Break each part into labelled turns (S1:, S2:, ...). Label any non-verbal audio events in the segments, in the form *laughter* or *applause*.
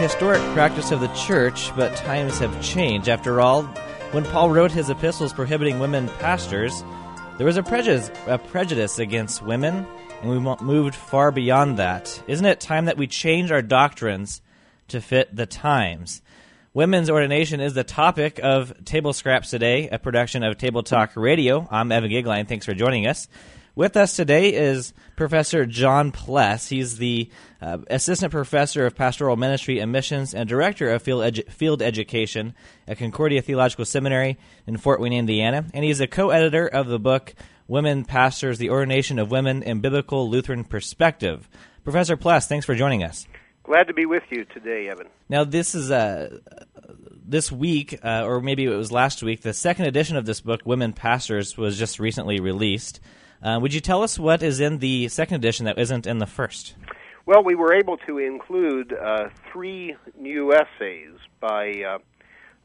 S1: historic practice of the church, but times have changed. After all, when Paul wrote his epistles prohibiting women pastors, there was a prejudice, a prejudice against women, and we moved far beyond that. Isn't it time that we change our doctrines to fit the times? Women's ordination is the topic of Table Scraps today, a production of Table Talk Radio. I'm Evan Goeglein. Thanks for joining us. With us today is Professor John Pless. He's the uh, Assistant Professor of Pastoral Ministry and Missions and Director of Field, Edu- Field Education at Concordia Theological Seminary in Fort Wayne, Indiana. And he's a co editor of the book Women Pastors The Ordination of Women in Biblical Lutheran Perspective. Professor Pless, thanks for joining us.
S2: Glad to be with you today, Evan.
S1: Now, this is a. Uh, this week, uh, or maybe it was last week, the second edition of this book, Women Pastors, was just recently released. Uh, would you tell us what is in the second edition that isn't in the first?
S2: Well, we were able to include uh, three new essays by uh,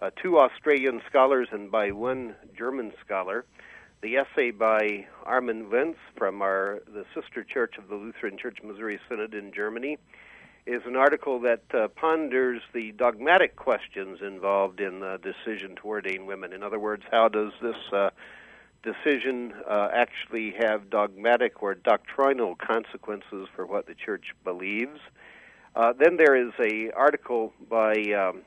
S2: uh two Australian scholars and by one German scholar. The essay by Armin Wenz from our the sister church of the Lutheran Church Missouri Synod in Germany is an article that uh, ponders the dogmatic questions involved in the decision to ordain women. In other words, how does this uh, decision uh, actually have dogmatic or doctrinal consequences for what the church believes. Uh, then there is a article by um,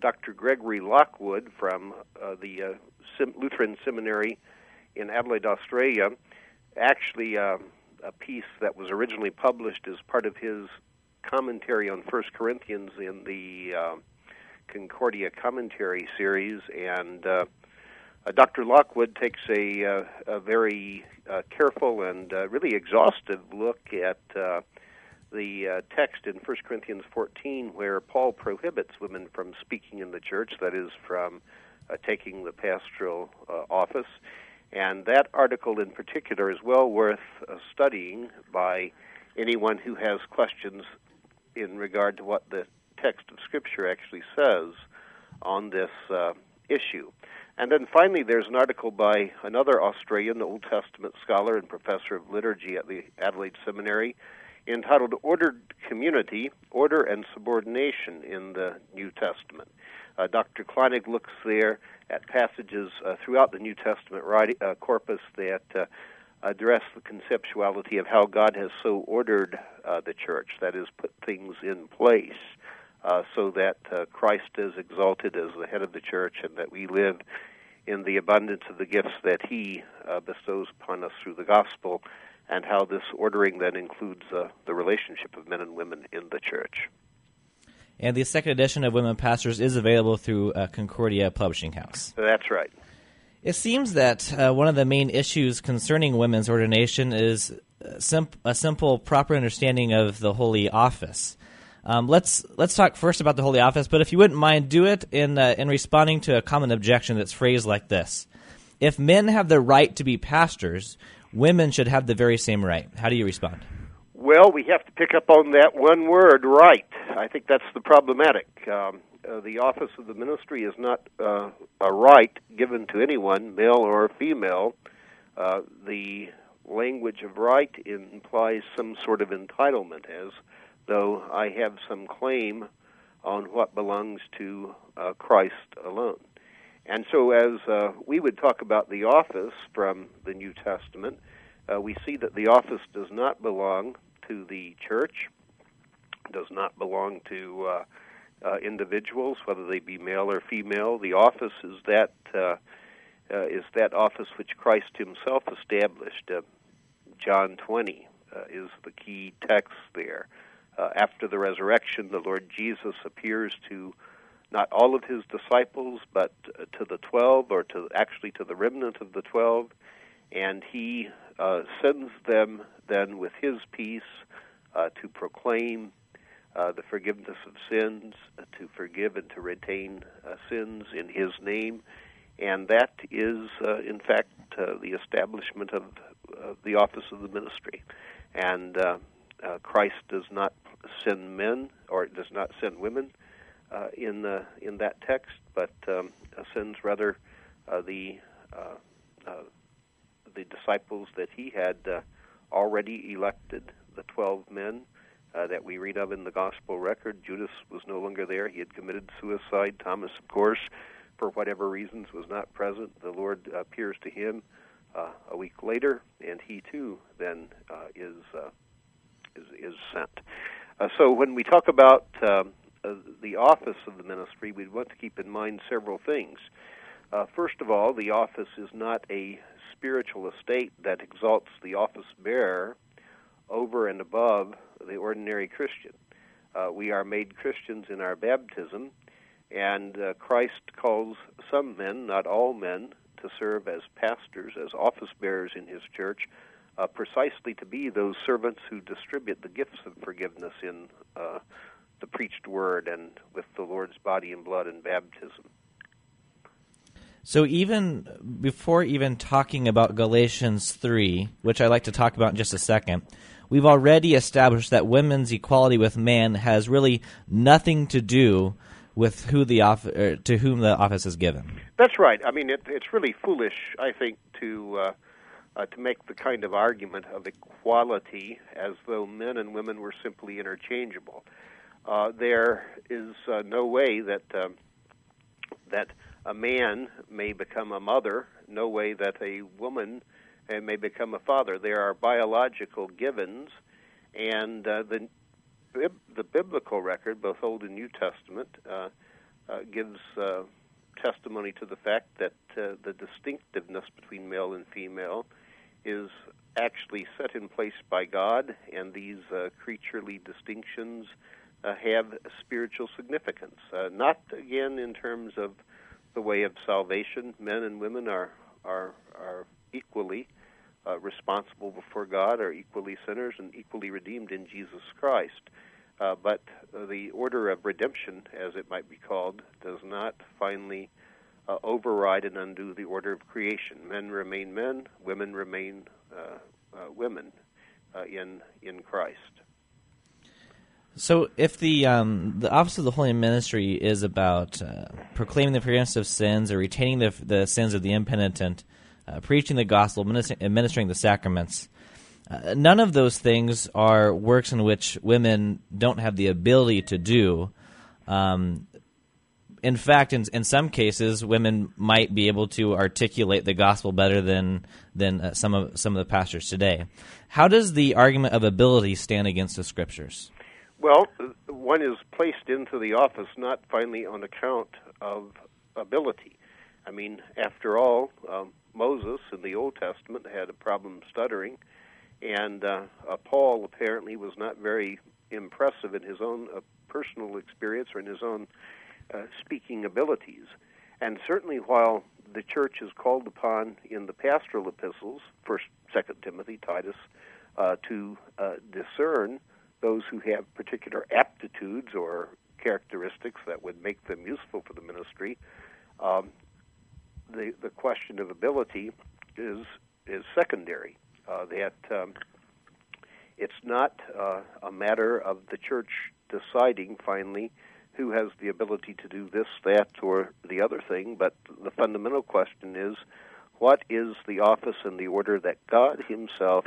S2: Dr. Gregory Lockwood from uh, the uh, Sim- Lutheran Seminary in Adelaide, Australia. Actually, um, a piece that was originally published as part of his commentary on First Corinthians in the um, Concordia Commentary series, and uh, uh, Dr. Lockwood takes a, uh, a very uh, careful and uh, really exhaustive look at uh, the uh, text in 1 Corinthians 14 where Paul prohibits women from speaking in the church, that is, from taking the pastoral office. And that article in particular is well worth studying by anyone who has questions in regard to what the text of Scripture actually says on this issue. And then finally, there's an article by another Australian Old Testament scholar and professor of liturgy at the Adelaide Seminary entitled Ordered Community Order and Subordination in the New Testament. Uh, Dr. Kleinig looks there at passages uh, throughout the New Testament writing, uh, corpus that uh, address the conceptuality of how God has so ordered uh, the church, that is, put things in place. Uh, so that Christ is exalted as the head of the church and that we live in the abundance of the gifts that He uh, bestows upon us through the gospel, and how this ordering then includes uh, the relationship of men and women in the church.
S1: And the second edition of Women Pastors is available through uh, Concordia Publishing House.
S2: That's right.
S1: It seems that uh, one of the main issues concerning women's ordination is uh, a simple proper understanding of the holy office. Um, let's let's talk first about the Holy Office, but if you wouldn't mind, do it in uh, in responding to a common objection that's phrased like this: If men have the right to be pastors, women should have the very same right. How do you respond?
S2: Well, we have to pick up on that one word, right. I think that's the problematic. Um, uh, the office of the ministry is not uh, a right given to anyone, male or female. Uh, the language of right implies some sort of entitlement, as though I have some claim on what belongs to uh, Christ alone. And so, as uh, we would talk about the office from the New Testament, uh, we see that the office does not belong to the church, does not belong to uh, uh, individuals, whether they be male or female. The office is that uh, is that office which Christ Himself established. John 20 is the key text there uh, after the resurrection, the Lord Jesus appears to not all of his disciples, but uh, to the twelve, or to actually to the remnant of the twelve, and he uh, sends them then with his peace uh, to proclaim uh, the forgiveness of sins, to forgive and to retain uh, sins in his name, and that is, in fact, the establishment of the office of the ministry, and uh, Christ does not send men or does not send women uh, in the in that text, but um, uh, sends rather uh, the uh, uh, the disciples that he had already elected, the twelve men that we read of in the gospel record. Judas was no longer there; he had committed suicide. Thomas, of course, for whatever reasons, was not present. The Lord appears to him. a week later, and he too then is is, is sent. Uh, so when we talk about um, uh, the office of the ministry, we want to keep in mind several things. Uh, first of all, the office is not a spiritual estate that exalts the office bearer over and above the ordinary Christian. Uh, we are made Christians in our baptism, and uh, Christ calls some men, not all men, to serve as pastors, as office bearers in his church, uh, precisely to be those servants who distribute the gifts of forgiveness in uh, the preached word and with the Lord's body and blood and baptism.
S1: So even before even talking about Galatians 3, which I like to talk about in just a second, we've already established that women's equality with man has really nothing to do with who the off- er, to whom the office is given.
S2: That's right. I mean, it, it's really foolish, I think, to uh, uh, to make the kind of argument of equality as though men and women were simply interchangeable. Uh, there is uh, no way that um, that a man may become a mother, no way that a woman uh, may become a father. There are biological givens, and uh, the the biblical record, both Old and New Testament, uh, gives testimony to the fact that the distinctiveness between male and female is actually set in place by God, and these uh, creaturely distinctions uh, have spiritual significance. Uh, not again in terms of the way of salvation. Men and women are are are equally uh, responsible before God, are equally sinners, and equally redeemed in Jesus Christ. Uh, but the order of redemption, as it might be called, does not finally uh, override and undo the order of creation. Men remain men, women remain uh, uh, women uh, in in Christ.
S1: So, if the um, the office of the holy ministry is about uh, proclaiming the forgiveness of sins or retaining the the sins of the impenitent, uh, preaching the gospel, administering the sacraments, none of those things are works in which women don't have the ability to do. Um, in fact, in, in some cases, women might be able to articulate the gospel better than than uh, some of some of the pastors today. How does the argument of ability stand against the scriptures?
S2: Well, one is placed into the office not finally on account of ability. I mean, after all, um, Moses in the Old Testament had a problem stuttering, and uh, uh, Paul apparently was not very impressive in his own uh, personal experience or in his own uh, speaking abilities. And certainly, while the church is called upon in the pastoral epistles, First, Second Timothy, Titus, uh, to uh, discern those who have particular aptitudes or characteristics that would make them useful for the ministry, um, the the question of ability is is secondary. Uh, that um, it's not uh, a matter of the church deciding finally who has the ability to do this, that, or the other thing, but the fundamental question is what is the office and the order that God Himself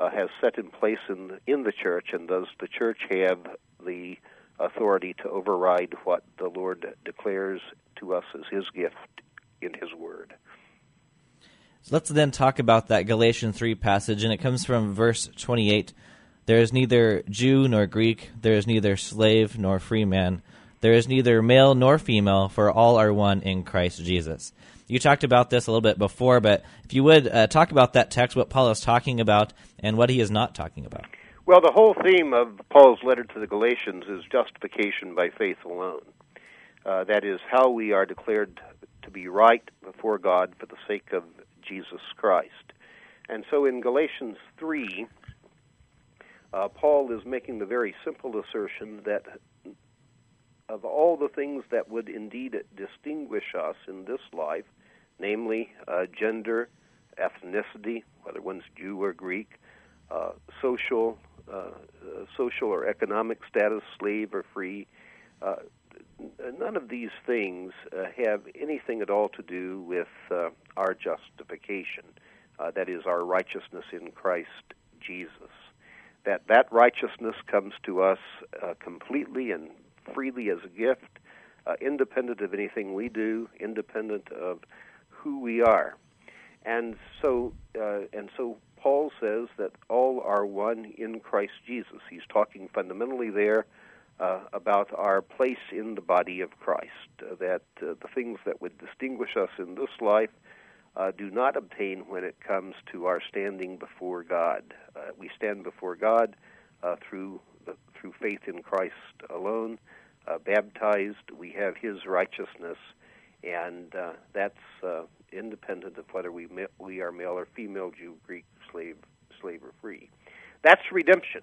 S2: uh, has set in place in, in the church, and does the church have the authority to override what the Lord declares to us as His gift in His Word?
S1: So let's then talk about that Galatians 3 passage, and it comes from verse 28. There is neither Jew nor Greek, there is neither slave nor free man there is neither male nor female, for all are one in Christ Jesus. You talked about this a little bit before, but if you would uh, talk about that text, what Paul is talking about and what he is not talking about.
S2: Well, the whole theme of Paul's letter to the Galatians is justification by faith alone. Uh, that is, how we are declared to be right before God for the sake of Jesus Christ. And so in Galatians 3, uh, Paul is making the very simple assertion that of all the things that would indeed distinguish us in this life, namely uh, gender, ethnicity, whether one's Jew or Greek, uh, social, uh, uh social or economic status, slave or free. Uh, none of these things uh, have anything at all to do with our justification, that is, our righteousness in Christ Jesus. That that righteousness comes to us completely and freely as a gift, uh, independent of anything we do, independent of who we are. And so, uh, and so Paul says that all are one in Christ Jesus. He's talking fundamentally there uh, about our place in the body of Christ, uh, that uh, the things that would distinguish us in this life uh, do not obtain when it comes to our standing before God. Uh, we stand before God uh, through through faith in Christ alone, uh, baptized, we have His righteousness, and uh, that's uh, independent of whether we ma- we are male or female, Jew, Greek, slave, slave or free. That's redemption,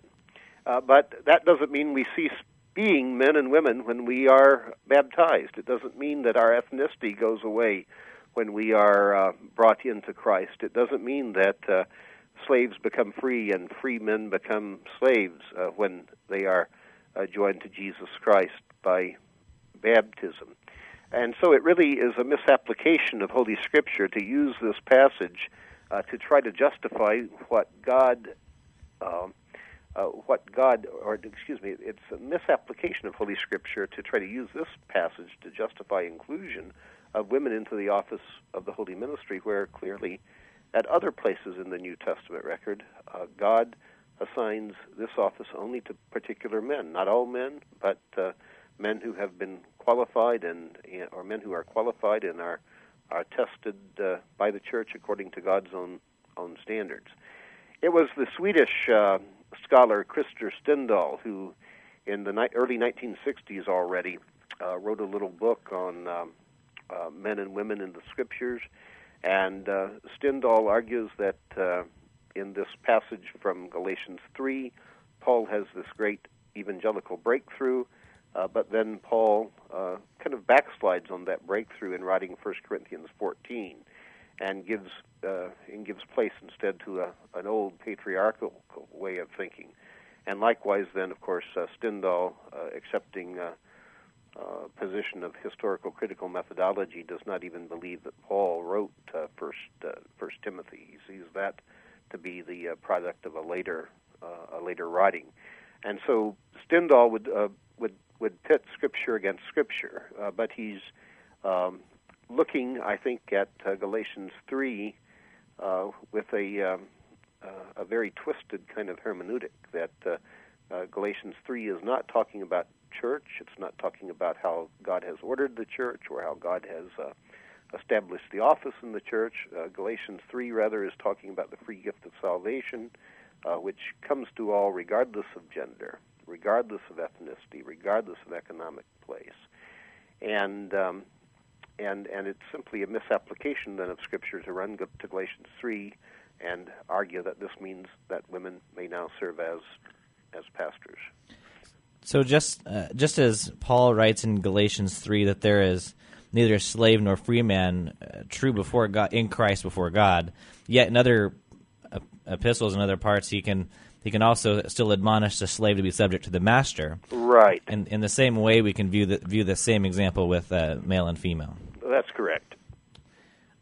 S2: uh, but that doesn't mean we cease being men and women when we are baptized. It doesn't mean that our ethnicity goes away when we are uh, brought into Christ. It doesn't mean that uh, slaves become free and free men become slaves uh, when they are uh, joined to Jesus Christ by baptism. And so it really is a misapplication of Holy Scripture to use this passage uh, to try to justify what God, um, uh, what God, or excuse me, it's a misapplication of Holy Scripture to try to use this passage to justify inclusion of women into the office of the holy ministry, where clearly at other places in the New Testament record, uh, God assigns this office only to particular men, not all men, but uh, men who have been qualified and or men who are qualified and are are tested uh, by the church according to God's own own standards. It was the Swedish uh, scholar Krister Stendahl who, in the ni- early 1960s already, uh, wrote a little book on um, uh, men and women in the Scriptures and uh, Stendahl argues that uh, in this passage from Galatians 3, Paul has this great evangelical breakthrough, uh, but then Paul uh, kind of backslides on that breakthrough in writing 1 Corinthians 14 and gives, uh, and gives place instead to a, an old patriarchal way of thinking. And likewise, then, of course, uh, Stendahl accepting uh, position of historical critical methodology does not even believe that Paul wrote uh, First uh, First Timothy. He sees that to be the uh, product of a later uh, a later writing, and so Stendahl would would would pit scripture against scripture, but he's um, looking, I think, at Galatians three with a um, a very twisted kind of hermeneutic that Galatians three is not talking about church. It's not talking about how God has ordered the church or how God has uh, established the office in the church. Uh, Galatians 3, rather, is talking about the free gift of salvation, uh, which comes to all regardless of gender, regardless of ethnicity, regardless of economic place. And. Um, and, and it's simply a misapplication then of Scripture to run to Galatians 3 and argue that this means that women may now serve as as pastors.
S1: So just uh, just as Paul writes in Galatians three that there is neither slave nor free man uh, true before God in Christ before God. Yet in other epistles and other parts, he can he can also still admonish the slave to be subject to the master.
S2: Right.
S1: And in the same way, we can view the view the same example with uh, male and female.
S2: That's correct.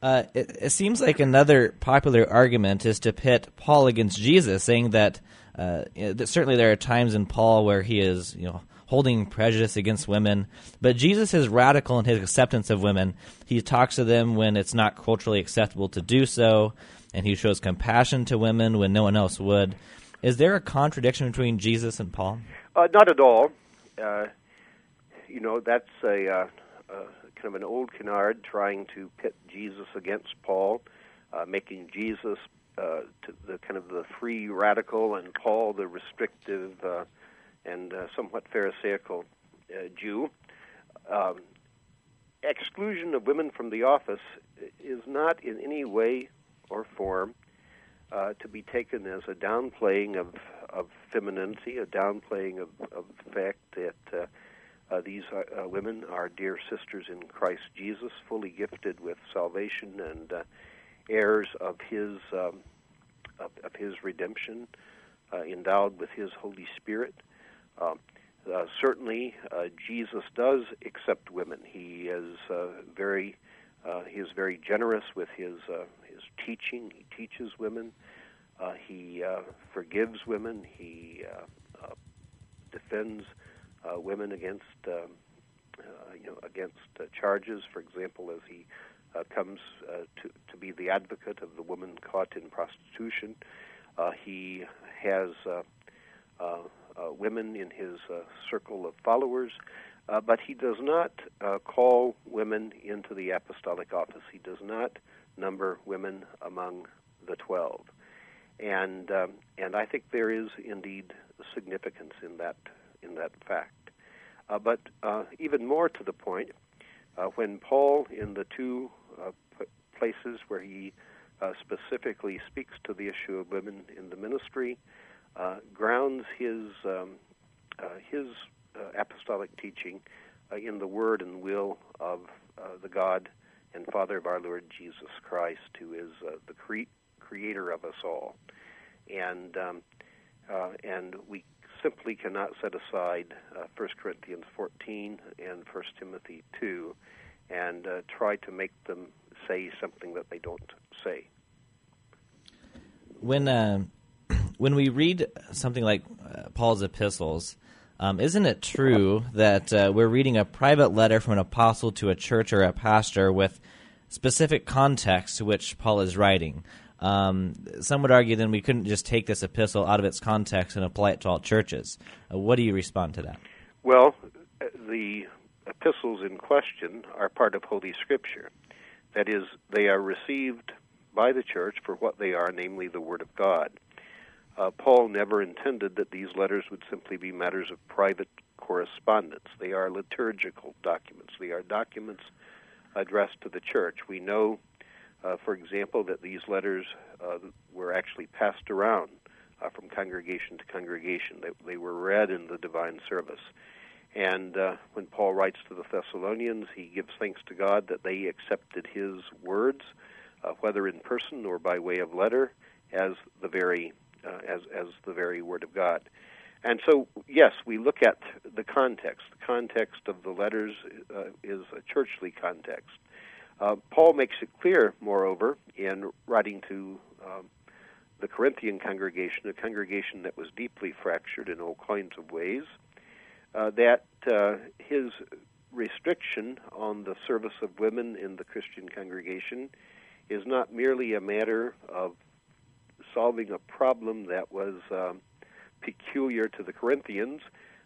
S1: Uh, it, it, seems like another popular argument is to pit Paul against Jesus, saying that uh, certainly there are times in Paul where he is, you know, holding prejudice against women, but Jesus is radical in his acceptance of women. He talks to them when it's not culturally acceptable to do so, and he shows compassion to women when no one else would. Is there a contradiction between Jesus and Paul?
S2: Uh, not at all. Uh, you know, that's a uh, uh, kind of an old canard trying to pit Jesus against Paul, uh, making Jesus uh, to the kind of the free radical and Paul the restrictive uh, and uh, somewhat Pharisaical uh, Jew. Um, exclusion of women from the office is not in any way or form uh, to be taken as a downplaying of, of femininity, a downplaying of, of the fact that these women are dear sisters in Christ Jesus, fully gifted with salvation and heirs of his um, of, of, his redemption, uh, endowed with his Holy Spirit. Um, uh, certainly, uh, Jesus does accept women. He is uh, very uh, he is very generous with his his teaching. He teaches women. he forgives women. He defends women against um, you know against charges. For example, as he uh, comes uh, to, to be the advocate of the woman caught in prostitution. Uh, he has women in his circle of followers. Uh, but he does not uh, call women into the apostolic office. He does not number women among the twelve, and um, and I think there is indeed significance in that in that fact. Uh, but even more to the point, when Paul in the two places where he uh, specifically speaks to the issue of women in the ministry, uh, grounds his um, uh, his uh, apostolic teaching uh, in the Word and will of the God and Father of our Lord Jesus Christ, who is the cre- creator of us all, and um, and we simply cannot set aside uh, 1 Corinthians 14 and 1 Timothy 2 and uh, try to make them say something that they don't say.
S1: When uh, *clears throat* when we read something like uh, Paul's epistles, um, isn't it true that uh, we're reading a private letter from an apostle to a church or a pastor with specific context to which Paul is writing? Um, some would argue then we couldn't just take this epistle out of its context and apply it to all churches. Uh, what do you respond to that?
S2: Well, uh, the epistles in question are part of Holy Scripture. That is, they are received by the church for what they are, namely the Word of God. Uh, Paul never intended that these letters would simply be matters of private correspondence. They are liturgical documents, they are documents addressed to the church. We know, uh, for example, that these letters uh, were actually passed around uh, from congregation to congregation, they, they were read in the divine service. And uh, when Paul writes to the Thessalonians, he gives thanks to God that they accepted his words, uh, whether in person or by way of letter, as the very uh, as as the very word of God. And so, yes, we look at the context. The context of the letters uh, is a churchly context. Uh, Paul makes it clear, moreover, in writing to um, the Corinthian congregation, a congregation that was deeply fractured in all kinds of ways uh, that uh, his restriction on the service of women in the Christian congregation is not merely a matter of solving a problem that was um, peculiar to the Corinthians,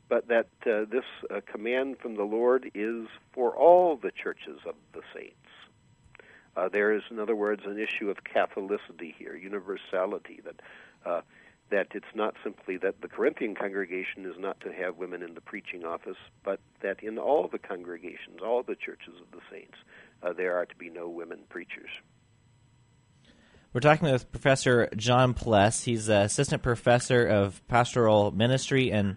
S2: but that uh, this uh, command from the Lord is for all the churches of the saints. Uh, there is, in other words, an issue of Catholicity here, universality, that uh, that it's not simply that the Corinthian congregation is not to have women in the preaching office, but that in all the congregations, all the churches of the saints, uh, there are to be no women preachers.
S1: We're talking with Professor John Pless. He's an uh, assistant professor of pastoral ministry and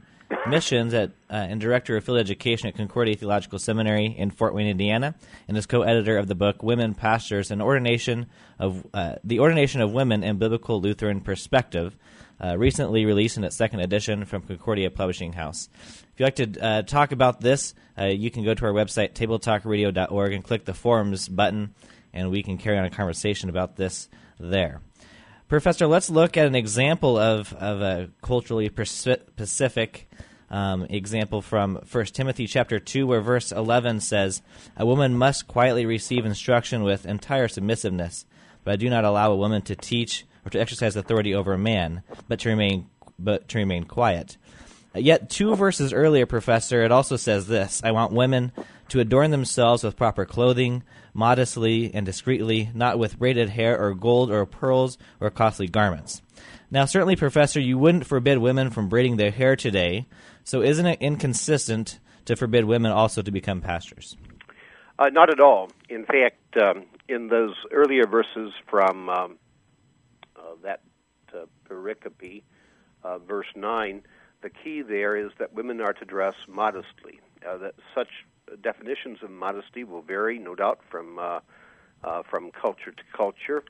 S1: missions at, uh, and director of field education at Concordia Theological Seminary in Fort Wayne, Indiana, and is co-editor of the book "Women Pastors: An Ordination of uh, the Ordination of Women in Biblical Lutheran Perspective." uh, recently released in its second edition from Concordia Publishing House. If you'd like to uh, talk about this, uh, you can go to our website, tabletalkradio.org, and click the forums button, and we can carry on a conversation about this there. Professor, let's look at an example of, of a culturally Pacific um, example from 1 Timothy chapter 2, where verse 11 says, A woman must quietly receive instruction with entire submissiveness, but I do not allow a woman to teach or to exercise authority over a man, but to remain but to remain quiet. Yet two verses earlier, Professor, it also says this I want women to adorn themselves with proper clothing, modestly and discreetly, not with braided hair or gold or pearls or costly garments. Now, certainly, Professor, you wouldn't forbid women from braiding their hair today, so isn't it inconsistent to forbid women also to become pastors?
S2: Uh, not at all. In fact, um, in those earlier verses from um, uh, that uh, pericope, uh, verse 9, the key there is that women are to dress modestly. that such definitions of modesty will vary, no doubt, from from culture to culture.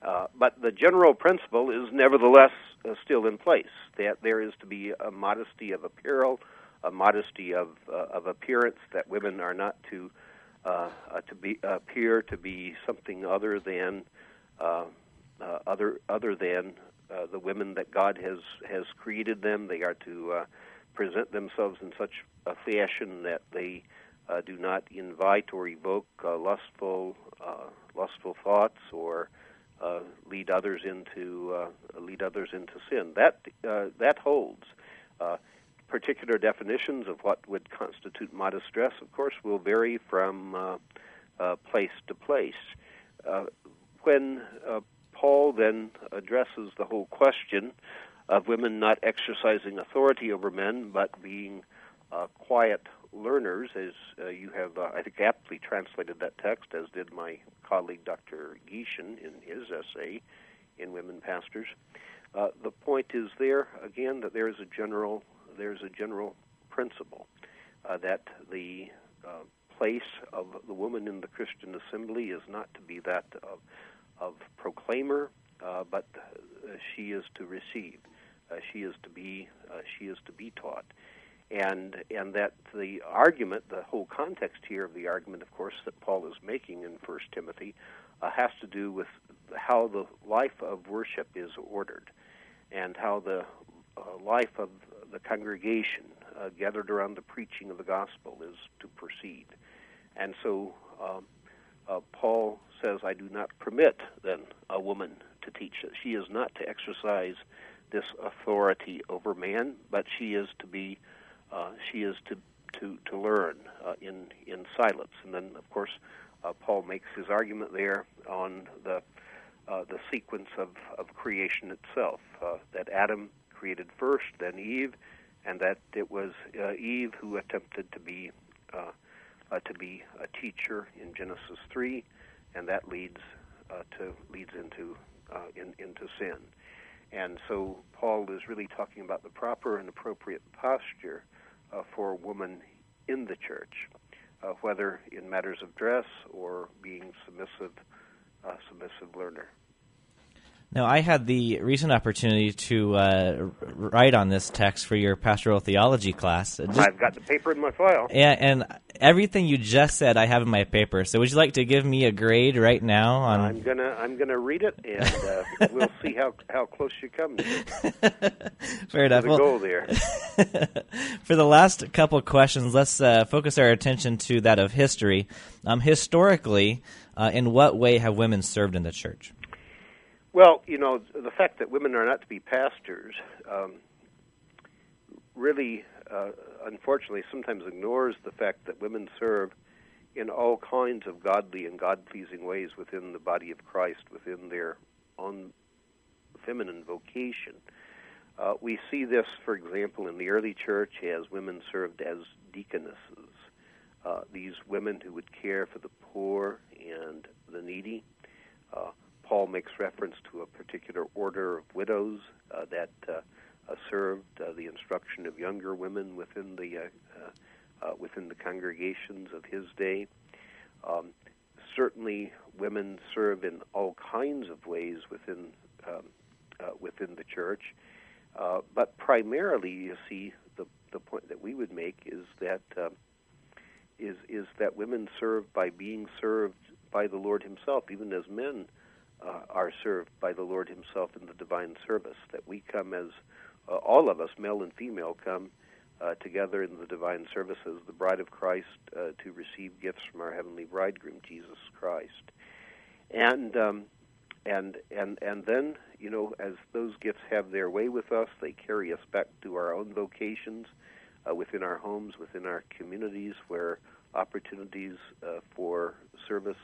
S2: Uh, but the general principle is nevertheless uh, still in place that there is to be a modesty of apparel, a modesty of uh, of appearance that women are not to to be appear to be something other than uh, other other than uh, the women that God has has created them. They are to uh, present themselves in such a fashion that they uh, do not invite or evoke uh, lustful uh, lustful thoughts or uh, lead others into uh, lead others into sin. That uh, that holds. Uh, particular definitions of what would constitute modest dress, of course, will vary from uh, uh, place to place. Uh, when uh, Paul then addresses the whole question of women not exercising authority over men, but being uh, quiet learners, as uh, you have, uh, I think, aptly translated that text, as did my colleague Dr. Gieschen, in his essay in Women Pastors. Uh, the point is there again that there is a general there is a general principle uh, that the uh, place of the woman in the Christian assembly is not to be that of of proclaimer, uh, but uh, she is to receive. Uh, she is to be. Uh, she is to be taught. And, and that the argument, the whole context here of the argument, of course, that Paul is making in First Timothy, has to do with how the life of worship is ordered, and how the life of the congregation uh, gathered around the preaching of the gospel is to proceed. And so um, uh, Paul says, I do not permit then a woman to teach. She is not to exercise this authority over man, but she is to be, uh, she is to, to, to learn uh, in, in silence. And then, of course, uh, Paul makes his argument there on the, uh, the sequence of, of creation itself uh, that Adam created first, then Eve, and that it was Eve who attempted to be uh, to be a teacher in Genesis 3, and that leads uh, to leads into uh, in, into sin. And so Paul is really talking about the proper and appropriate posture uh, for a woman in the church, uh, whether in matters of dress or being submissive, uh, submissive learner.
S1: Now, I had the recent opportunity to uh, write on this text for your pastoral theology class. Just,
S2: I've got the paper in my file.
S1: Yeah, and everything you just said, I have in my paper. So, would you like to give me a grade right now?
S2: On... I'm gonna I'm gonna read it, and uh, *laughs* we'll see how how close you come. *laughs*
S1: Fair enough.
S2: The well, goal there. *laughs*
S1: for the last couple questions, let's uh, focus our attention to that of history. Um, historically, uh, in what way have women served in the church?
S2: Well, you know, the fact that women are not to be pastors um, really, uh, unfortunately, sometimes ignores the fact that women serve in all kinds of godly and God pleasing ways within the body of Christ, within their own feminine vocation. Uh, we see this, for example, in the early church as women served as deaconesses. Uh, these women who would care for the poor and the needy. Uh, Paul makes reference to a particular order of widows uh, that uh, uh served uh, the instruction of younger women within the uh, within the congregations of his day. Um, certainly, women serve in all kinds of ways within um, within the church, but primarily, you see, the the point that we would make is that um, is is that women serve by being served by the Lord Himself, even as men uh, are served by the Lord Himself in the divine service. That we come as uh, all of us, male and female, come uh, together in the divine Service as the bride of Christ, uh, to receive gifts from our heavenly bridegroom, Jesus Christ. And um, and and and then you know, as those gifts have their way with us, they carry us back to our own vocations, uh, within our homes, within our communities, where opportunities uh, for service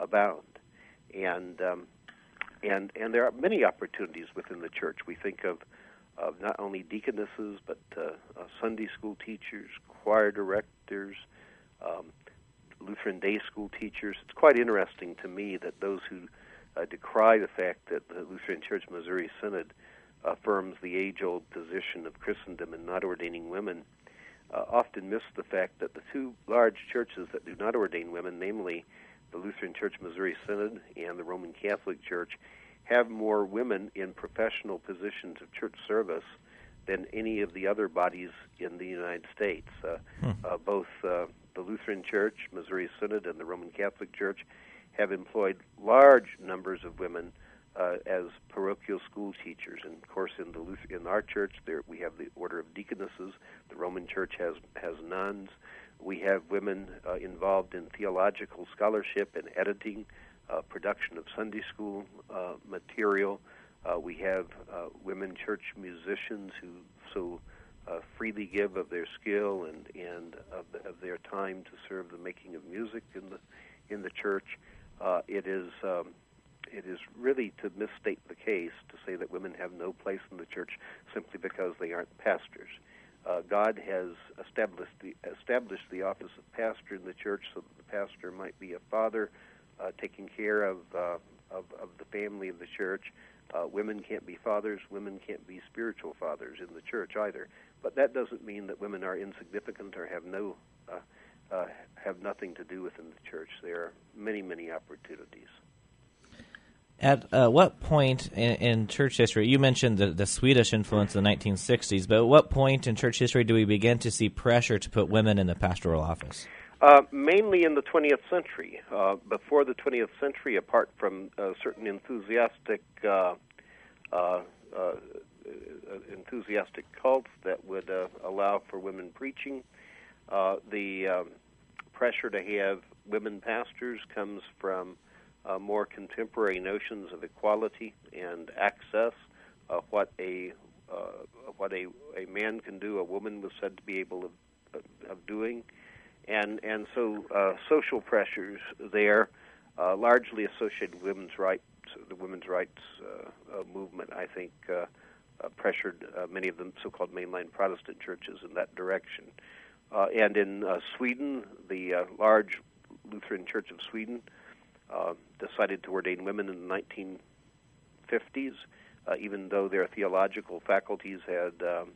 S2: abound and um, and and there are many opportunities within the church. We think of of not only deaconesses but uh, uh, Sunday school teachers, choir directors, um, Lutheran day school teachers. It's quite interesting to me that those who uh, decry the fact that the Lutheran Church Missouri Synod affirms the age-old position of Christendom in not ordaining women. Uh, often miss the fact that the two large churches that do not ordain women, namely the Lutheran Church Missouri Synod and the Roman Catholic Church have more women in professional positions of church service than any of the other bodies in the United States. Uh, hmm. uh, both uh, the Lutheran Church, Missouri Synod, and the Roman Catholic Church have employed large numbers of women uh, as parochial school teachers. And of course, in the Luther- in our church, there we have the Order of Deaconesses. The Roman Church has has nuns. We have women uh, involved in theological scholarship and editing, uh, production of Sunday school uh, material. Uh, we have uh, women church musicians who so uh, freely give of their skill and, and of, of, their time to serve the making of music in the, in the church. it, is, um, it is really to misstate the case to say that women have no place in the church simply because they aren't pastors uh, God has established the established the office of pastor in the church so that the pastor might be a father uh, taking care of, uh, of, of the family of the church. Uh, women can't be fathers. Women can't be spiritual fathers in the church either. But that doesn't mean that women are insignificant or have no uh, uh, have nothing to do within the church. There are many many opportunities.
S1: At uh, what point in, in, church history, you mentioned the, the Swedish influence in the 1960s, but at what point in church history do we begin to see pressure to put women in the pastoral office?
S2: Uh, mainly in the 20th century. Uh, before the 20th century, apart from uh, certain enthusiastic uh, uh, enthusiastic cults that would allow for women preaching, the um, pressure to have women pastors comes from uh, more contemporary notions of equality and access, uh, what a uh, what a, a man can do, a woman was said to be able of, of doing, and and so uh, social pressures there, uh, largely associated with women's rights, the women's rights uh, uh movement, I think, uh, uh, pressured many of the so-called mainline Protestant churches in that direction, and in Sweden, the large Lutheran Church of Sweden uh, decided to ordain women in the 1950s, uh, even though their theological faculties had um,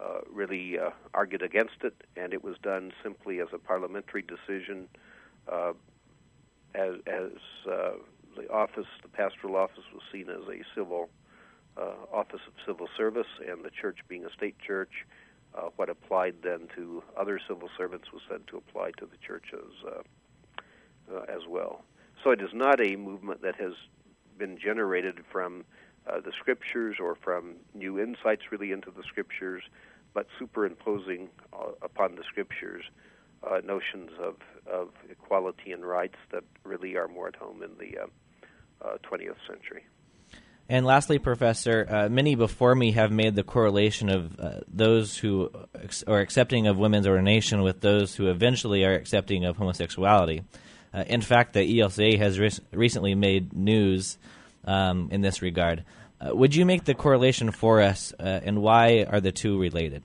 S2: uh, really uh, argued against it, and it was done simply as a parliamentary decision. Uh, as, as uh, the office, the pastoral office, was seen as a civil uh, office of civil service, and the church being a state church, uh, what applied then to other civil servants was said to apply to the churches uh, uh, as well. So it is not a movement that has been generated from uh, the scriptures or from new insights really into the scriptures, but superimposing uh, upon the scriptures uh, notions of, of equality and rights that really are more at home in the 20th uh, uh, century.
S1: And lastly, Professor, uh, many before me have made the correlation of uh, those who ex- are accepting of women's ordination with those who eventually are accepting of homosexuality. Uh, in fact, the ELCA has re- recently made news um, in this regard. Uh, would you make the correlation for us, uh, and why are the two related?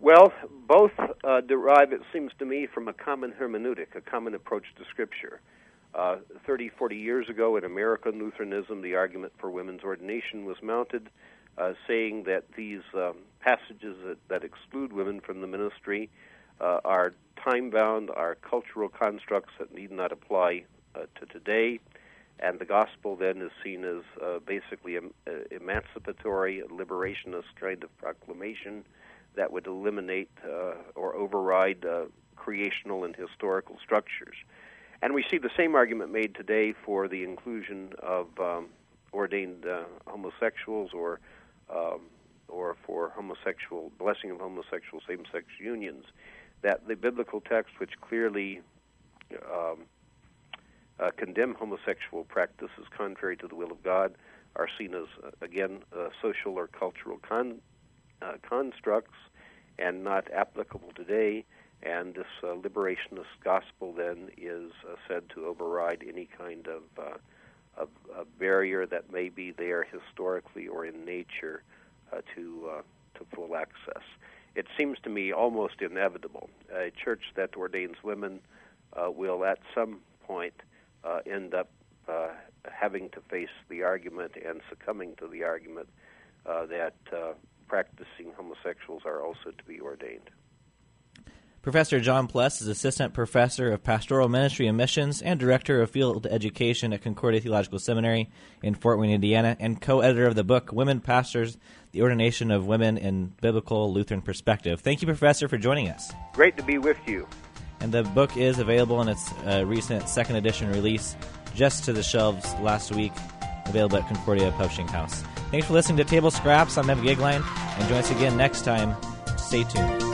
S2: Well, both uh, derive, it seems to me, from a common hermeneutic, a common approach to Scripture. Uh, 30, 40 years ago in American Lutheranism, the argument for women's ordination was mounted, uh, saying that these um, passages that, that, exclude women from the ministry uh, are time bound, are cultural constructs that need not apply uh, to today. And the gospel then is seen as uh, basically an uh, emancipatory, liberationist kind of proclamation that would eliminate uh, or override uh, creational and historical structures. And we see the same argument made today for the inclusion of um, ordained homosexuals or um, or for homosexual blessing of homosexual same-sex unions that the biblical text, which clearly um, uh, condemn homosexual practices contrary to the will of God, are seen as, uh, again, uh, social or cultural con- uh, constructs and not applicable today. And this uh, liberationist gospel then is uh, said to override any kind of, of, barrier that may be there historically or in nature to, to full access it seems to me almost inevitable. A church that ordains women uh, will at some point uh, end up uh, having to face the argument and succumbing to the argument uh, that uh, practicing homosexuals are also to be ordained.
S1: Professor John Pless is Assistant Professor of Pastoral Ministry and Missions and Director of Field Education at Concordia Theological Seminary in Fort Wayne, Indiana, and co editor of the book Women Pastors The Ordination of Women in Biblical Lutheran Perspective. Thank you, Professor, for joining us.
S2: Great to be with you.
S1: And the book is available in its uh, recent second edition release just to the shelves last week, available at Concordia Publishing House. Thanks for listening to Table Scraps. I'm Evan Goeglein, and join us again next time. Stay tuned.